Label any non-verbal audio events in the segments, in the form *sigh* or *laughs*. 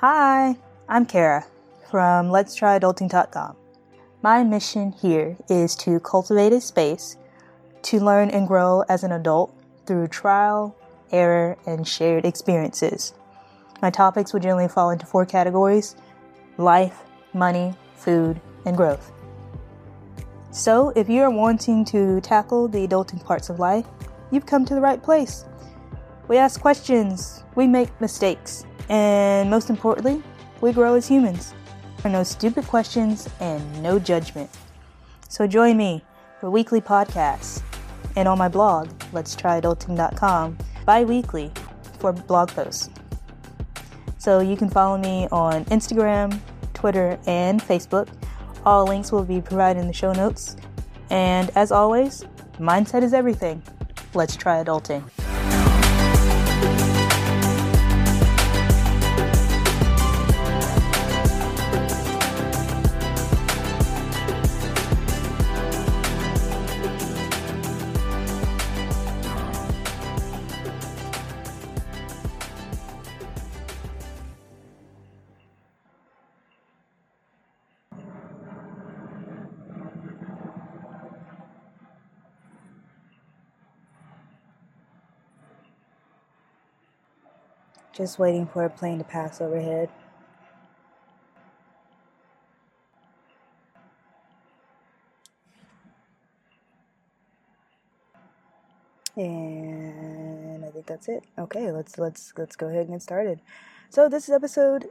Hi, I'm Kara from Let's Try Adulting.com. My mission here is to cultivate a space to learn and grow as an adult through trial, error, and shared experiences. My topics would generally fall into four categories life, money, food, and growth. So, if you are wanting to tackle the adulting parts of life, you've come to the right place. We ask questions, we make mistakes, and most importantly, we grow as humans. There are no stupid questions and no judgment. So join me for weekly podcasts and on my blog, let's try adulting.com, bi weekly for blog posts. So you can follow me on Instagram, Twitter, and Facebook. All links will be provided in the show notes. And as always, mindset is everything. Let's try adulting. Just waiting for a plane to pass overhead. And I think that's it. Okay, let's let's let's go ahead and get started. So this is episode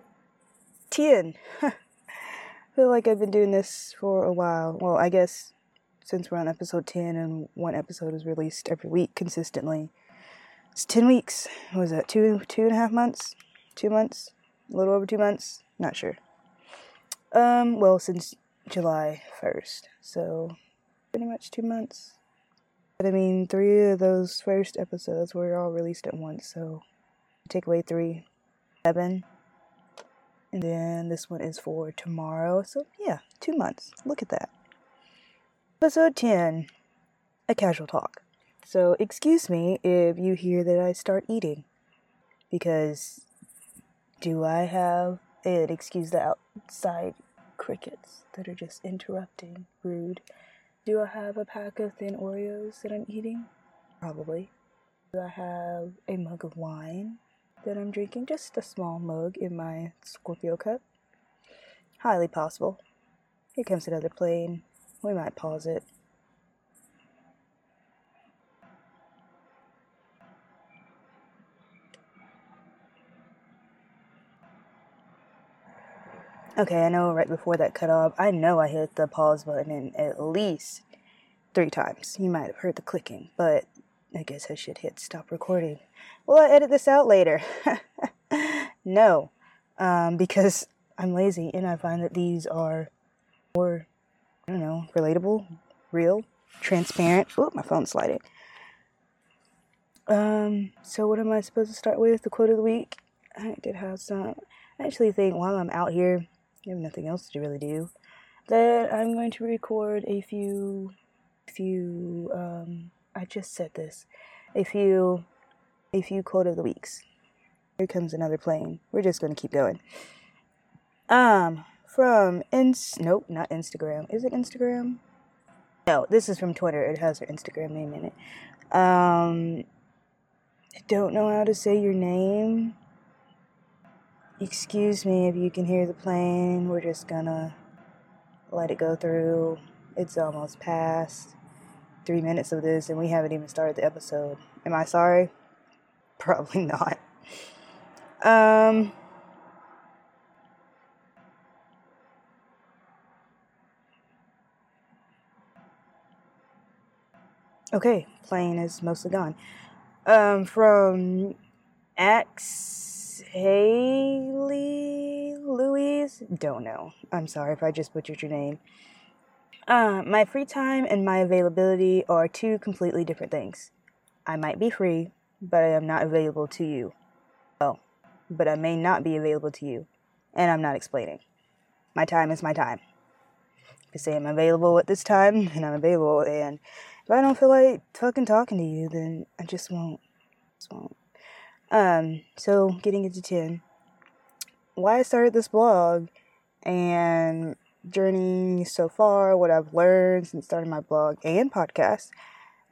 10. I *laughs* feel like I've been doing this for a while. Well, I guess since we're on episode 10 and one episode is released every week consistently. It's 10 weeks. What was that? Two, two and a half months? Two months? A little over two months? Not sure. Um, well, since July 1st. So, pretty much two months. But I mean, three of those first episodes were all released at once, so take away three, seven. And then this one is for tomorrow. So, yeah, two months. Look at that. Episode 10 A Casual Talk. So, excuse me if you hear that I start eating. Because do I have it? excuse the outside crickets that are just interrupting? Rude. Do I have a pack of thin Oreos that I'm eating? Probably. Do I have a mug of wine that I'm drinking? Just a small mug in my Scorpio cup? Highly possible. Here comes another plane. We might pause it. Okay, I know right before that cut off, I know I hit the pause button at least three times. You might have heard the clicking, but I guess I should hit stop recording. Will I edit this out later? *laughs* no, um, because I'm lazy and I find that these are more, I don't know, relatable, real, transparent. Oh, my phone's sliding. Um, so what am I supposed to start with? The quote of the week? I did have some. I actually think while I'm out here I have nothing else to really do, then I'm going to record a few, few, um, I just said this, a few, a few quote of the weeks. Here comes another plane. We're just going to keep going. Um, from ins, nope, not Instagram. Is it Instagram? No, this is from Twitter. It has her Instagram name in it. Um, I don't know how to say your name. Excuse me if you can hear the plane. We're just gonna let it go through. It's almost past three minutes of this, and we haven't even started the episode. Am I sorry? *laughs* Probably not. Um. Okay, plane is mostly gone. Um, from X Haley Louise? Don't know. I'm sorry if I just butchered your name. Uh, my free time and my availability are two completely different things. I might be free, but I am not available to you. Oh, but I may not be available to you, and I'm not explaining. My time is my time. If I say I'm available at this time, *laughs* then I'm available, and if I don't feel like fucking talking to you, then I just won't. Just won't. Um, so getting into 10. why I started this blog and journey so far, what I've learned since starting my blog and podcast.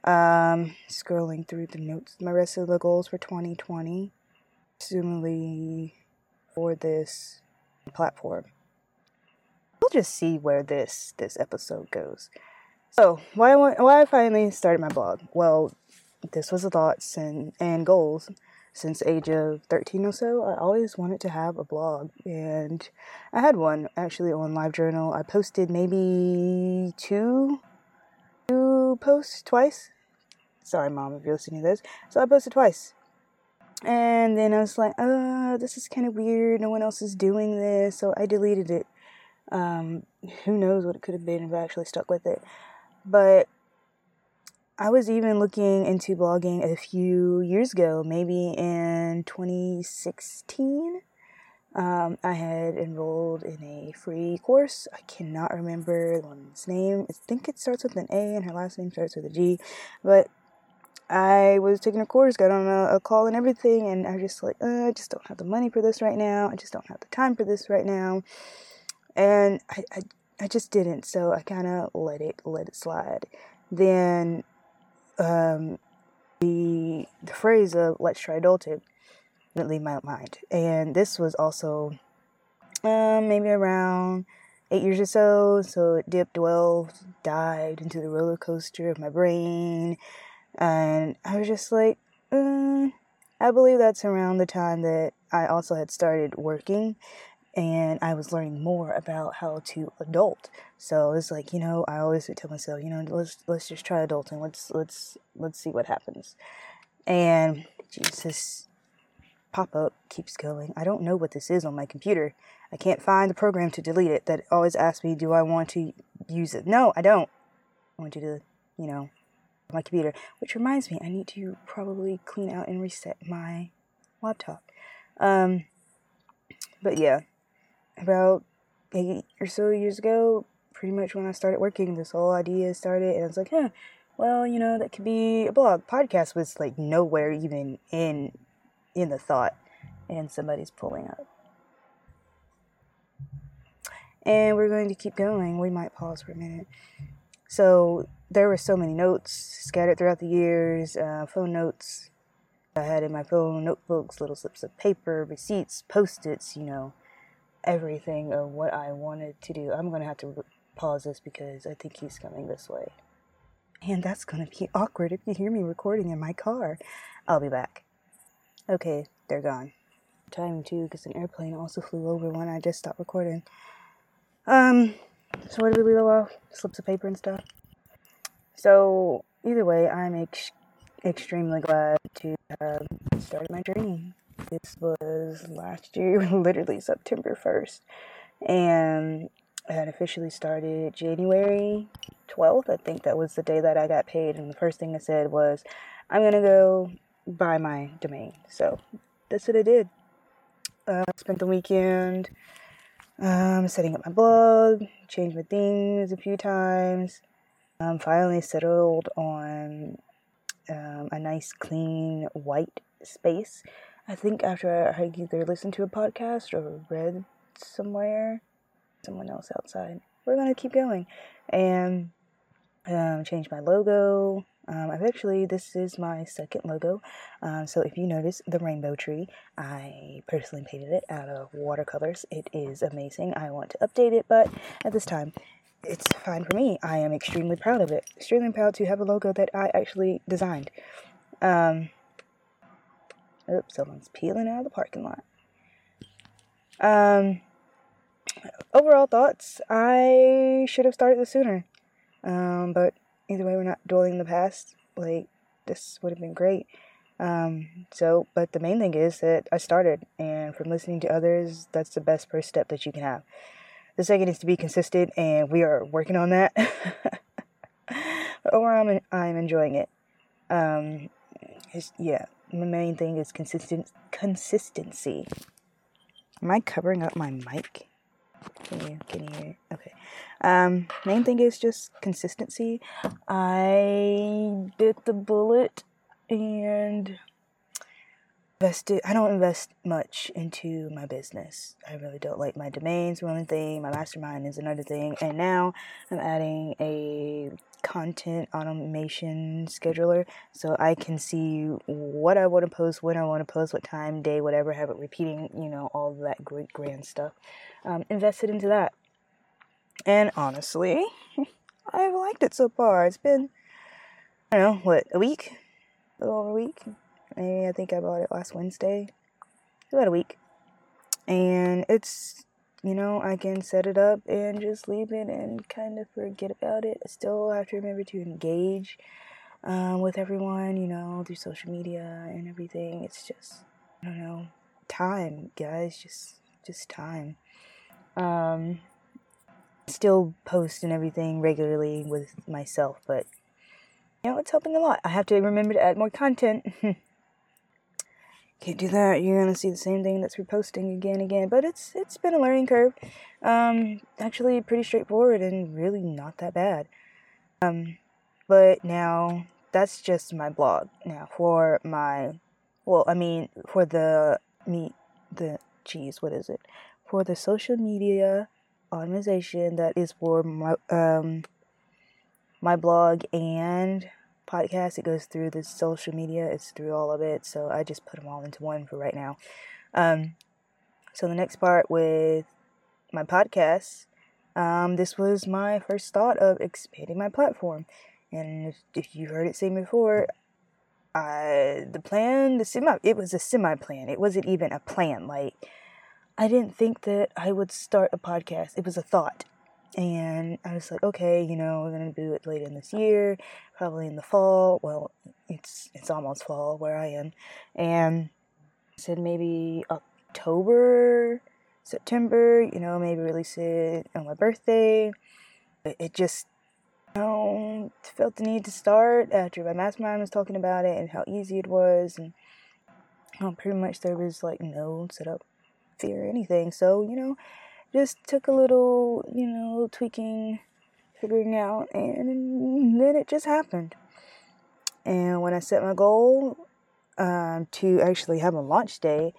Um, scrolling through the notes, my rest of the goals for 2020, presumably for this platform. We'll just see where this this episode goes. So why why I finally started my blog? Well, this was the thoughts and and goals since age of 13 or so, I always wanted to have a blog. And I had one actually on LiveJournal. I posted maybe two, two posts twice. Sorry, mom, if you're listening to this. So I posted twice. And then I was like, uh, this is kind of weird. No one else is doing this. So I deleted it. Um, who knows what it could have been if I actually stuck with it. But I was even looking into blogging a few years ago, maybe in 2016. Um, I had enrolled in a free course. I cannot remember the woman's name. I think it starts with an A and her last name starts with a G. But I was taking a course, got on a, a call and everything, and I was just like, uh, I just don't have the money for this right now. I just don't have the time for this right now. And I, I, I just didn't. So I kind of let it let it slide. Then um, the the phrase of "let's try adulting" didn't leave my mind, and this was also um, maybe around eight years or so. So it dipped, dwelled, dived into the roller coaster of my brain, and I was just like, mm, I believe that's around the time that I also had started working and I was learning more about how to adult. So it's like, you know, I always would tell myself, you know, let's let's just try adulting. Let's let's let's see what happens. And Jesus pop up keeps going. I don't know what this is on my computer. I can't find the program to delete it that always asks me, do I want to use it? No, I don't. I want you to, you know, my computer. Which reminds me, I need to probably clean out and reset my laptop. Um, but yeah, about eight or so years ago, pretty much when I started working, this whole idea started, and I was like, huh, well, you know, that could be a blog. Podcast was like nowhere even in in the thought, and somebody's pulling up. And we're going to keep going. We might pause for a minute. So there were so many notes scattered throughout the years, uh, phone notes I had in my phone, notebooks, little slips of paper, receipts, post-its, you know, everything of what I wanted to do. I'm going to have to pause this because I think he's coming this way. And that's going to be *laughs* awkward if you hear me recording in my car. I'll be back. Okay, they're gone. Time too, because an airplane also flew over when I just stopped recording. Um, so where did we leave off? Slips of paper and stuff. So either way, I'm ex- extremely glad to have started my journey this was last year, *laughs* literally September 1st. And I had officially started January 12th. I think that was the day that I got paid. And the first thing I said was, I'm going to go buy my domain. So that's what I did. Uh, spent the weekend um, setting up my blog, changed my themes a few times. Um, finally settled on um, a nice, clean, white space I think after I either listened to a podcast or read somewhere, someone else outside, we're gonna keep going and um, change my logo. Um, I've actually, this is my second logo. Um, so if you notice the rainbow tree, I personally painted it out of watercolors. It is amazing. I want to update it, but at this time, it's fine for me. I am extremely proud of it. Extremely proud to have a logo that I actually designed. Um, Oops, someone's peeling out of the parking lot. Um, overall thoughts, I should have started this sooner. Um, but either way, we're not dwelling in the past. Like, this would have been great. Um, so, but the main thing is that I started, and from listening to others, that's the best first step that you can have. The second is to be consistent, and we are working on that. *laughs* but overall, I'm, I'm enjoying it. Um, yeah, the main thing is consistent consistency. Am I covering up my mic? Can you can you hear? Okay. Um, main thing is just consistency. I bit the bullet and invested I don't invest much into my business. I really don't like my domains one thing, my mastermind is another thing, and now I'm adding a content automation scheduler so I can see what I want to post, when I want to post, what time, day, whatever, have it repeating, you know, all that great grand stuff. Um, invested into that. And honestly, *laughs* I've liked it so far. It's been, I don't know, what, a week? A little over a week? Maybe I think I bought it last Wednesday. About a week. And it's, you know, I can set it up and just leave it and kind of forget about it. I still have to remember to engage um, with everyone, you know, through social media and everything. It's just, I don't know, time, guys. Just, just time. Um, still post and everything regularly with myself, but you know, it's helping a lot. I have to remember to add more content. *laughs* Can't do that. You're gonna see the same thing that's reposting again and again. But it's it's been a learning curve. Um, actually pretty straightforward and really not that bad. Um, but now that's just my blog. Now for my, well, I mean for the me the cheese. what is it? For the social media organization that is for my um my blog and podcast. It goes through the social media. It's through all of it. So I just put them all into one for right now. Um, so the next part with my podcast, um, this was my first thought of expanding my platform. And if, if you've heard it say before, I, the plan, the semi, it was a semi plan. It wasn't even a plan. Like, I didn't think that I would start a podcast. It was a thought. And I was like, okay, you know, we're gonna do it later in this year, probably in the fall. Well, it's it's almost fall where I am, and I said maybe October, September. You know, maybe release it on my birthday. It, it just you know, felt the need to start after my mastermind was talking about it and how easy it was, and you know, pretty much there was like no setup fear or anything. So you know, just took a little, you know, tweaking, figuring out, and then it just happened. And when I set my goal um, to actually have a launch day,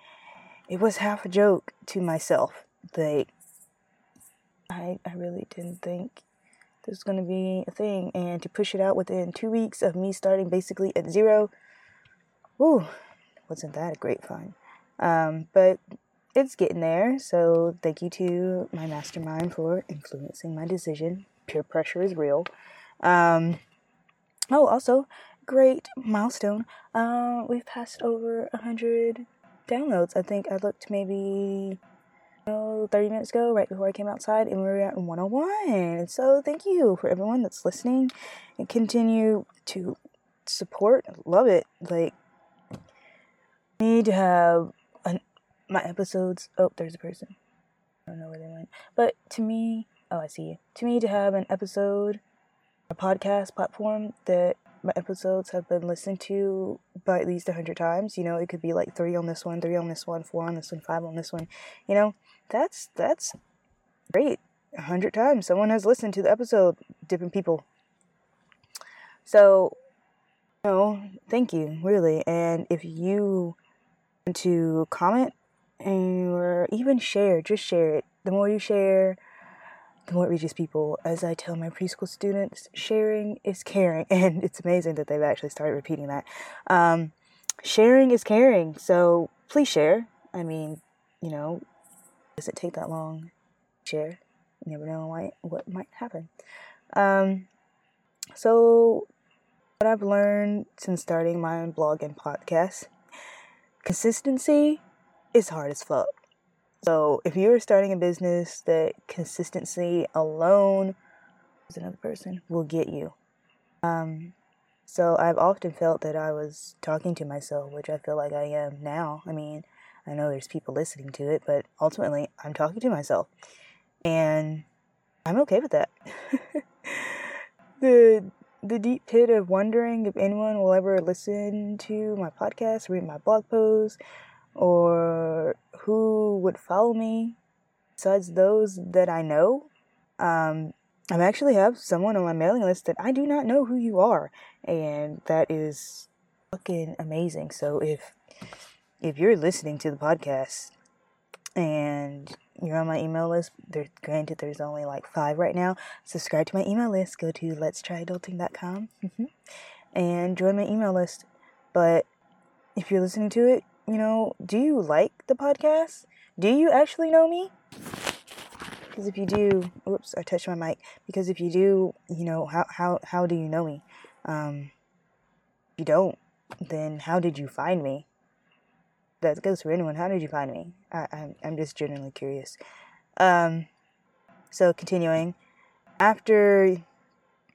it was half a joke to myself. Like, I, I really didn't think this was going to be a thing. And to push it out within two weeks of me starting basically at zero, whoo, wasn't that a great fun? Um, but it's getting there. So thank you to my mastermind for influencing my decision. Peer pressure is real. Um, oh, also great milestone. Uh, we've passed over a hundred downloads. I think I looked maybe oh, 30 minutes ago, right before I came outside, and we were at 101. So thank you for everyone that's listening and continue to support. Love it. Like, need to have my episodes. Oh, there's a person. I don't know where they went. But to me, oh, I see. To me, to have an episode, a podcast platform that my episodes have been listened to by at least a hundred times. You know, it could be like three on this one, three on this one, four on this one, five on this one. You know, that's that's great. A hundred times someone has listened to the episode. Different people. So, no, thank you, really. And if you want to comment or even share, just share it. The more you share, the more it reaches people. As I tell my preschool students, sharing is caring, *laughs* and it's amazing that they've actually started repeating that. Um, sharing is caring, so please share. I mean, you know, does it take that long? Share. You never know what, what might happen. Um, so, what I've learned since starting my own blog and podcast consistency is hard as fuck. So if you're starting a business, that consistency alone is another person will get you. Um, so I've often felt that I was talking to myself, which I feel like I am now. I mean, I know there's people listening to it, but ultimately I'm talking to myself. And I'm okay with that. *laughs* the the deep pit of wondering if anyone will ever listen to my podcast, read my blog posts, or who would follow me besides those that I know. Um, I actually have someone on my mailing list that I do not know who you are, and that is fucking amazing. So if if you're listening to the podcast and you're on my email list, there, granted, there's only like five right now. Subscribe to my email list. Go to let's try adulting.com mm-hmm, and join my email list. But if you're listening to it, you know, do you like the podcast? Do you actually know me? Because if you do, oops, I touched my mic. Because if you do, you know, how how how do you know me? Um, if you don't, then how did you find me? That goes for anyone. How did you find me? I, I'm I'm just genuinely curious. Um, so continuing, after you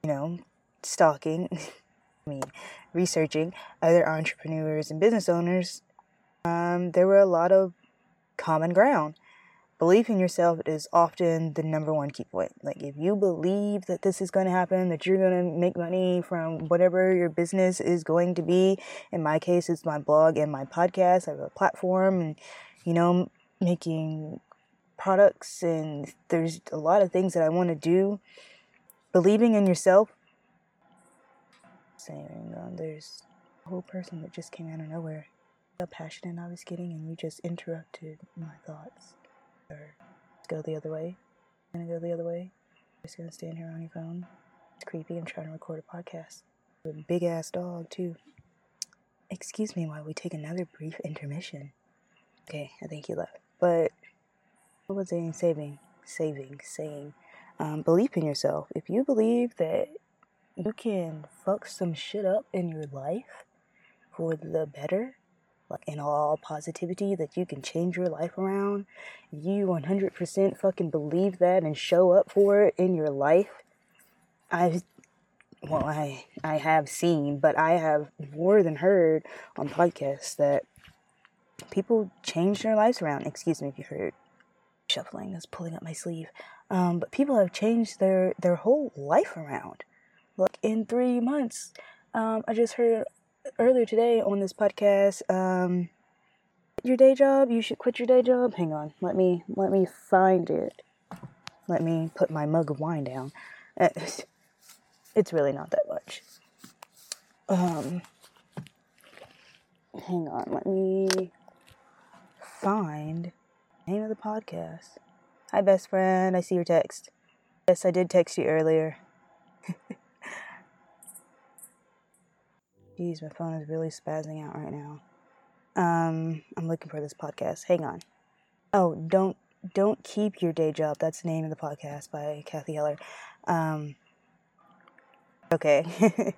know, stalking, *laughs* I mean, researching other entrepreneurs and business owners, um, there were a lot of common ground. Belief in yourself is often the number one key point. Like, if you believe that this is going to happen, that you're going to make money from whatever your business is going to be, in my case, it's my blog and my podcast. I have a platform and, you know, making products, and there's a lot of things that I want to do. Believing in yourself, saying, um, there's a whole person that just came out of nowhere how passionate I was getting, and you just interrupted my thoughts. Or let's go the other way. I'm gonna go the other way. I'm Just gonna stand here on your phone. It's creepy. I'm trying to record a podcast. With a big ass dog too. Excuse me while we take another brief intermission. Okay, I think he left. But what was I saving? Saving, saying, um, believe in yourself. If you believe that you can fuck some shit up in your life for the better, like in all positivity that you can change your life around, you 100% fucking believe that and show up for it in your life. I've well, I I have seen, but I have more than heard on podcasts that people change their lives around. Excuse me if you heard shuffling is pulling up my sleeve. Um, but people have changed their their whole life around. Like in three months, um, I just heard earlier today on this podcast, um, your day job, you should quit your day job. Hang on, let me let me find it. Let me put my mug of wine down. Uh, *laughs* it's really not that much. Um, hang on, let me find name of the podcast. Hi, best friend. I see your text. Yes, I did text you earlier. *laughs* Jeez, my phone is really spazzing out right now. Um, I'm looking for this podcast. Hang on. Oh, don't don't keep your day job. That's the name of the podcast by Cathy Heller. Um, okay. *laughs*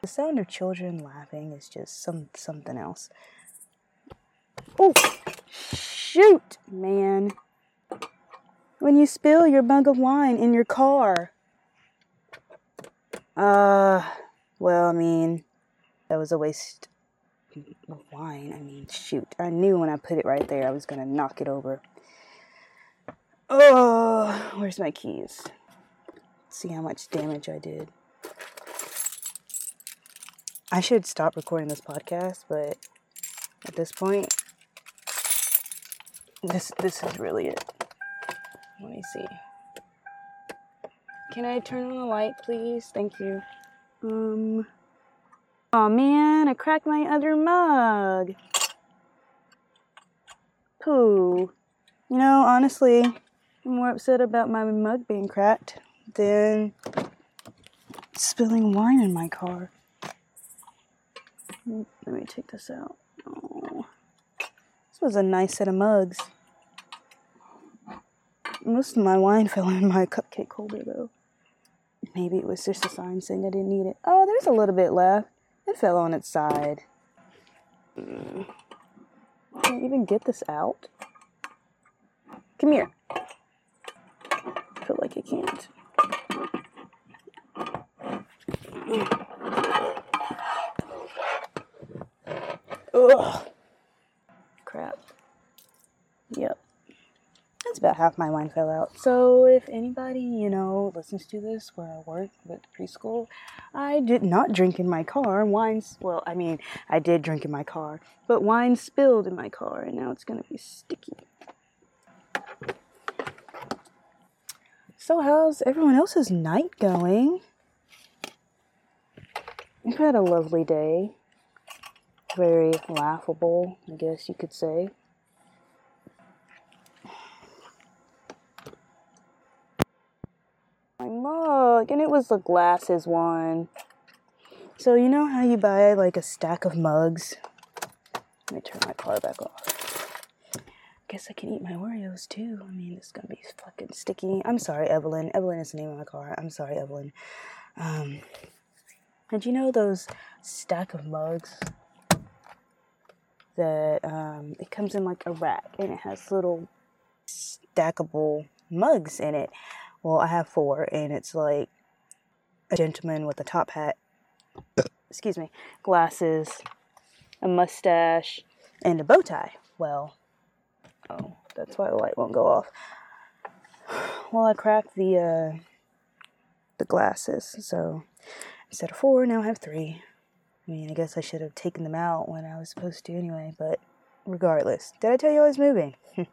the sound of children laughing is just some something else. Oh, shoot, man! When you spill your mug of wine in your car. Uh, well, I mean, that was a waste of wine. I mean, shoot. I knew when I put it right there I was going to knock it over. Oh, where's my keys? See how much damage I did. I should stop recording this podcast, but at this point, this this is really it. Let me see. Can I turn on the light, please? Thank you. Um. Oh man, I cracked my other mug. Pooh. You know, honestly, I'm more upset about my mug being cracked than spilling wine in my car. Mm, let me take this out. Oh. This was a nice set of mugs. Most of my wine *laughs* fell in my cupcake holder though. Maybe it was just a sign saying I didn't need it. Oh, there's a little bit left. It fell on its side. Mm. Can't even get this out. Come here. I feel like I can't. Ugh. Crap. That's about half my wine fell out. So if anybody, you know, listens to this where I work with preschool, I did not drink in my car. Wine's, well, I mean, I did drink in my car, but wine spilled in my car and now it's to be sticky. So how's everyone else's night going? I've had a lovely day. very laughable, I guess you could say. Mug, and it was the glasses one. So, you know how you buy like a stack of mugs? Let me turn my car back off. Guess I can eat my Oreos too. I mean, it's gonna be fucking sticky. I'm sorry, Evelyn. Evelyn is the name of my car. I'm sorry, Evelyn. Um, and you know those stack of mugs that um, it comes in like a rack and it has little stackable mugs in it. Well, I have four, and it's like a gentleman with a top hat, excuse me, glasses, a mustache, and a bow tie. Well, oh, that's why the light won't go off. Well, I cracked the uh, the glasses, so instead of four, now I have three. I mean, I guess I should have taken them out when I was supposed to anyway, but regardless, did I tell you I was moving? *laughs*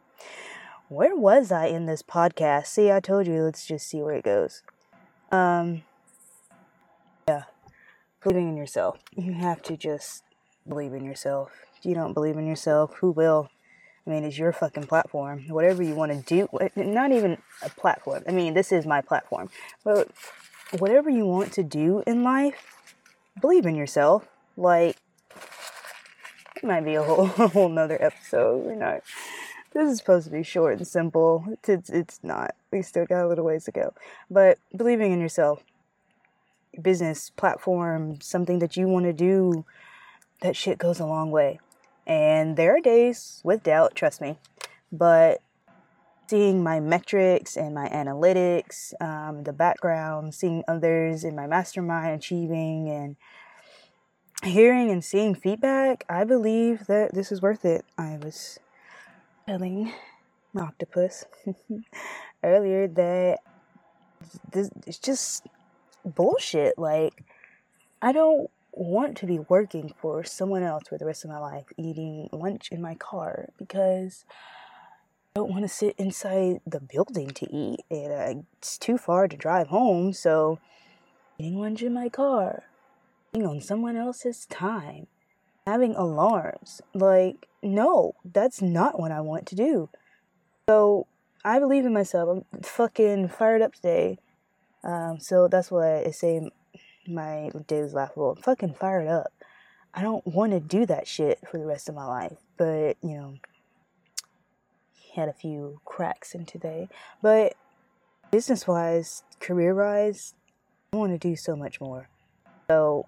where was I in this podcast? See, I told you, let's just see where it goes. Um, yeah, believing in yourself. You have to just believe in yourself. If you don't believe in yourself, who will? I mean, it's your fucking platform. Whatever you want to do, not even a platform. I mean, this is my platform. But whatever you want to do in life, believe in yourself. Like, it might be a whole, *laughs* a whole nother episode. We're not this is supposed to be short and simple. It's, it's not. We still got a little ways to go. But believing in yourself, business, platform, something that you want to do, that shit goes a long way. And there are days with doubt, trust me. But seeing my metrics and my analytics, um, the background, seeing others in my mastermind achieving, and hearing and seeing feedback, I believe that this is worth it. I was telling my octopus *laughs* earlier that this it's just bullshit. Like, I don't want to be working for someone else for the rest of my life, eating lunch in my car because I don't want to sit inside the building to eat, and uh, it's too far to drive home. So, eating lunch in my car, being on someone else's time, having alarms, like no, that's not what I want to do. So I believe in myself. I'm fucking fired up today. Um, so that's why I say my day was laughable. I'm fucking fired up. I don't want to do that shit for the rest of my life. But, you know, had a few cracks in today. But business wise, career wise, I want to do so much more. So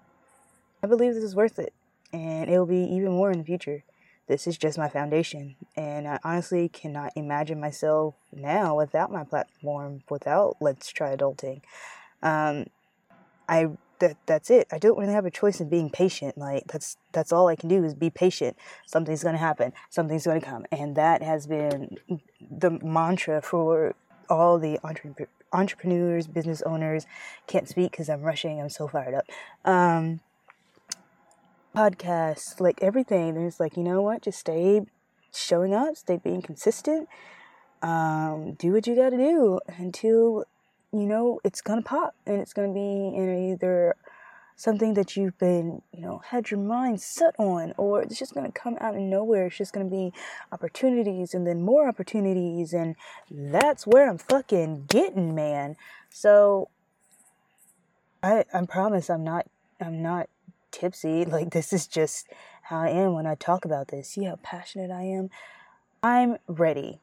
I believe this is worth it. And it will be even more in the future this is just my foundation. And I honestly cannot imagine myself now without my platform, without Let's Try Adulting. Um, I that that's it. I don't really have a choice in being patient. Like that's that's all I can do is be patient. Something's gonna happen. Something's gonna come, and that has been the mantra for all the entre- entrepreneurs, business owners. Can't speak because I'm rushing. I'm so fired up. Um, podcasts, like everything. There's like, you know what? Just stay showing up, stay being consistent. Um, do what you got to do until you know it's gonna pop, and it's gonna be in either something that you've been, you know, had your mind set on, or it's just gonna come out of nowhere. It's just gonna be opportunities and then more opportunities, and that's where I'm fucking getting, man. So I I promise I'm not I'm not tipsy. *laughs* Like, this is just how I am when I talk about this. See how passionate I am? I'm ready.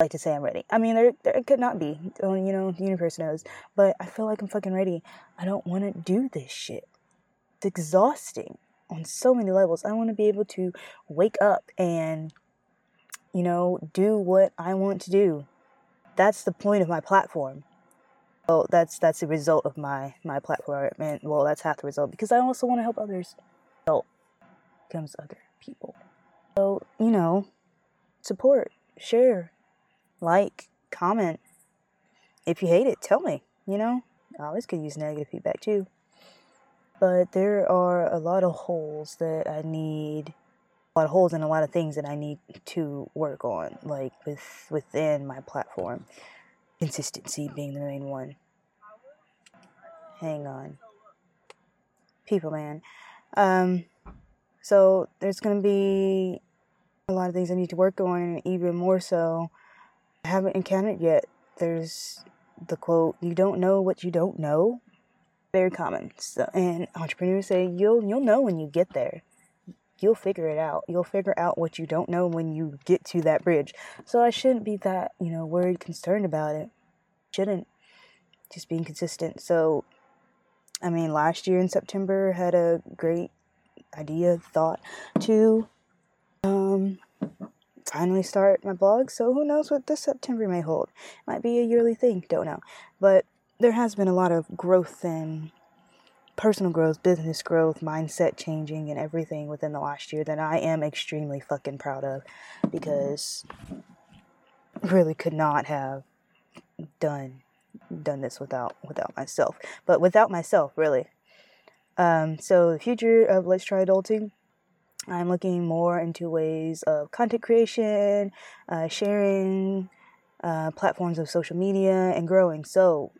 I like to say I'm ready. I mean, there, there could not be. Oh, you know, the universe knows. But I feel like I'm fucking ready. I don't want to do this shit. It's exhausting on so many levels. I want to be able to wake up and, you know, do what I want to do. That's the point of my platform. Well, that's that's the result of my my platform, and well, that's half the result because I also want to help others. Help comes other people. So you know, support, share, like, comment. If you hate it, tell me. You know, I always could use negative feedback too. But there are a lot of holes that I need a lot of holes and a lot of things that I need to work on, like with within my platform consistency being the main one. Hang on. People, man. Um, So there's going to be a lot of things I need to work on, and even more so, I haven't encountered yet. There's the quote, "You don't know what you don't know." Very common. So, and entrepreneurs say you'll you'll know when you get there. You'll figure it out. You'll figure out what you don't know when you get to that bridge. So I shouldn't be that you know worried, concerned about it. Shouldn't just being consistent. So, I mean, last year in September had a great idea, thought to um, finally start my blog. So who knows what this September may hold? Might be a yearly thing, don't know. But there has been a lot of growth and personal growth, business growth, mindset changing, and everything within the last year that I am extremely fucking proud of because really could not have done done this without without myself. But without myself, really. Um, so the future of Let's Try Adulting, I'm looking more into ways of content creation, uh, sharing, uh, platforms of social media, and growing. So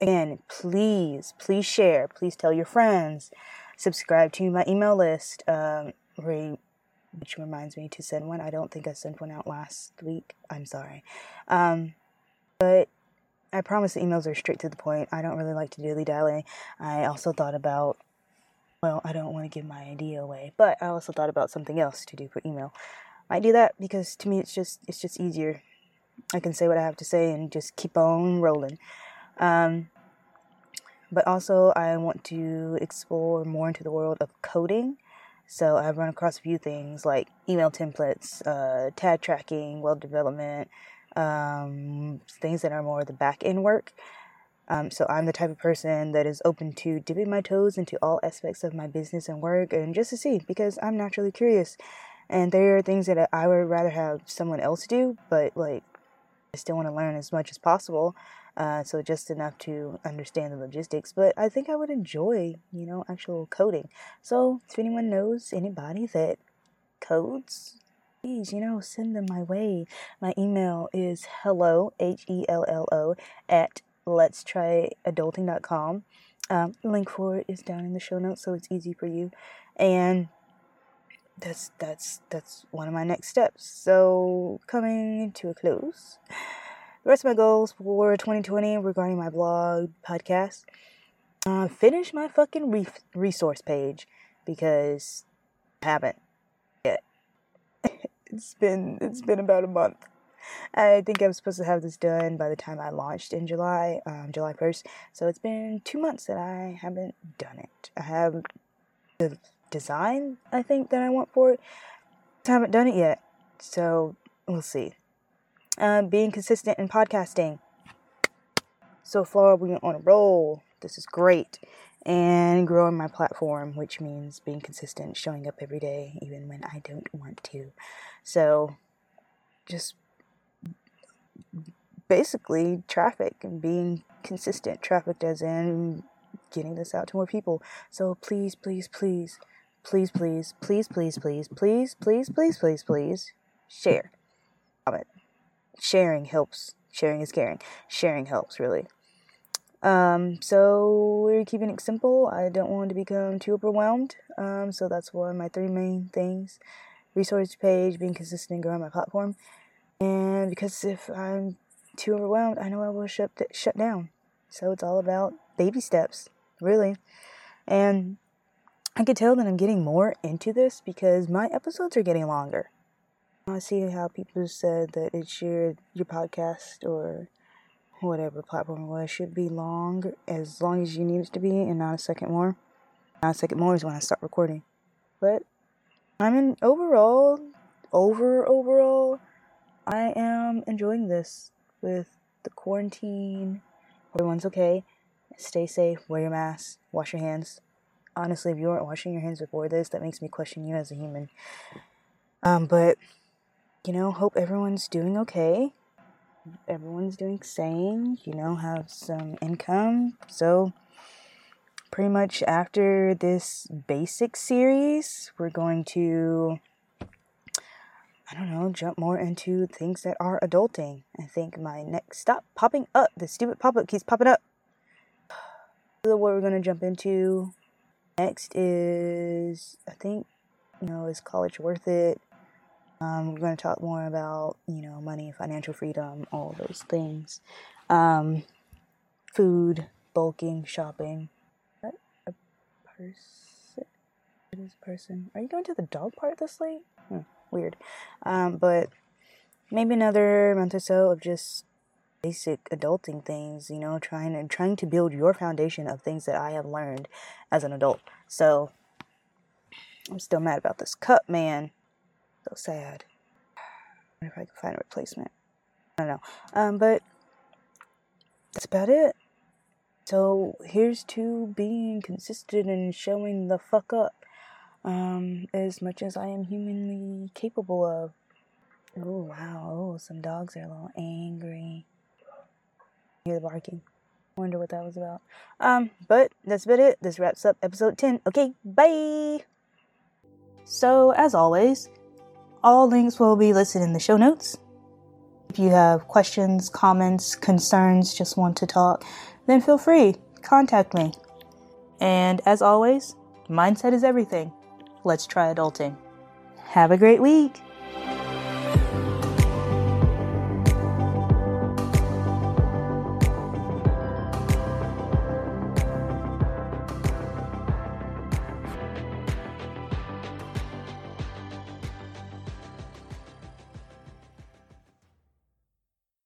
again, please, please share. Please tell your friends. Subscribe to my email list. Um, re- which reminds me to send one. I don't think I sent one out last week. I'm sorry. Um, but I promise the emails are straight to the point. I don't really like to dilly dally. I also thought about, well, I don't want to give my idea away, but I also thought about something else to do for email. I do that because to me it's just it's just easier. I can say what I have to say and just keep on rolling. Um, but also, I want to explore more into the world of coding. So I've run across a few things like email templates, uh, tag tracking, web development, um, things that are more the back end work. Um, so I'm the type of person that is open to dipping my toes into all aspects of my business and work, and just to see because I'm naturally curious. And there are things that I would rather have someone else do, but like I still want to learn as much as possible. Uh, so just enough to understand the logistics. But I think I would enjoy, you know, actual coding. So if anyone knows anybody that codes please, you know, send them my way. My email is hello, H E L L O, at let's try adulting.com. Um, link for it is down in the show notes, so it's easy for you. And that's that's that's one of my next steps. So coming to a close. Rest of my goals for 2020 regarding my blog, podcast, uh, finish my fucking re- resource page because I haven't yet. *laughs* it's been it's been about a month. I think I'm supposed to have this done by the time I launched in July, um, July first. So it's been two months that I haven't done it. I have the design I think that I want for it. I haven't done it yet, so we'll see. Um, being consistent in podcasting. So far, we're on a roll. This is great and growing my platform, which means being consistent, showing up every day, even when I don't want to. So, just basically traffic and being consistent. Traffic as in getting this out to more people. So, please, please, please, please, please, please, please, please, please, please, please, please, please, share. Comment. Sharing helps. Sharing is caring. Sharing helps, really. Um, so we're keeping it simple. I don't want to become too overwhelmed. Um, so that's one of my three main things: resource page, being consistent, and growing my platform. And because if I'm too overwhelmed, I know I will shut shut down. So it's all about baby steps, really. And I can tell that I'm getting more into this because my episodes are getting longer. I see how people said that it's your your podcast or whatever platform it was should be long as long as you need it to be and not a second more. Not a second more is when I start recording. But I mean overall over overall I am enjoying this with the quarantine. Everyone's okay. Stay safe, wear your mask, wash your hands. Honestly, if you weren't washing your hands before this, that makes me question you as a human. Um, but you know, hope everyone's doing okay everyone's doing same, you know, have some income. So pretty much after this basic series, we're going to I don't know, jump more into things that are adulting. I think my next stop popping up. The stupid pop up keeps popping up. What we're gonna jump into next is I think You know, is college worth it? Um, we're going to talk more about, you know, money, financial freedom, all those things. Um, food, bulking, shopping. Is that a person? It is a person. Are you going to the dog part this late? Hmm, weird. Um, but maybe another month or so of just basic adulting things, you know, trying and trying to build your foundation of things that I have learned as an adult. So I'm still mad about this cup, man. So sad. If I can find a replacement. I don't know. Um, but that's about it. So here's to being consistent and showing the fuck up. Um, as much as I am humanly capable of. Oh wow, oh some dogs are a little angry. Hear the barking. Wonder what that was about. Um, but that's about it. This wraps up episode 10. Okay, bye! So, as always, all links will be listed in the show notes. If you have questions, comments, concerns, just want to talk, then feel free, contact me. And as always, mindset is everything. Let's try adulting. Have a great week.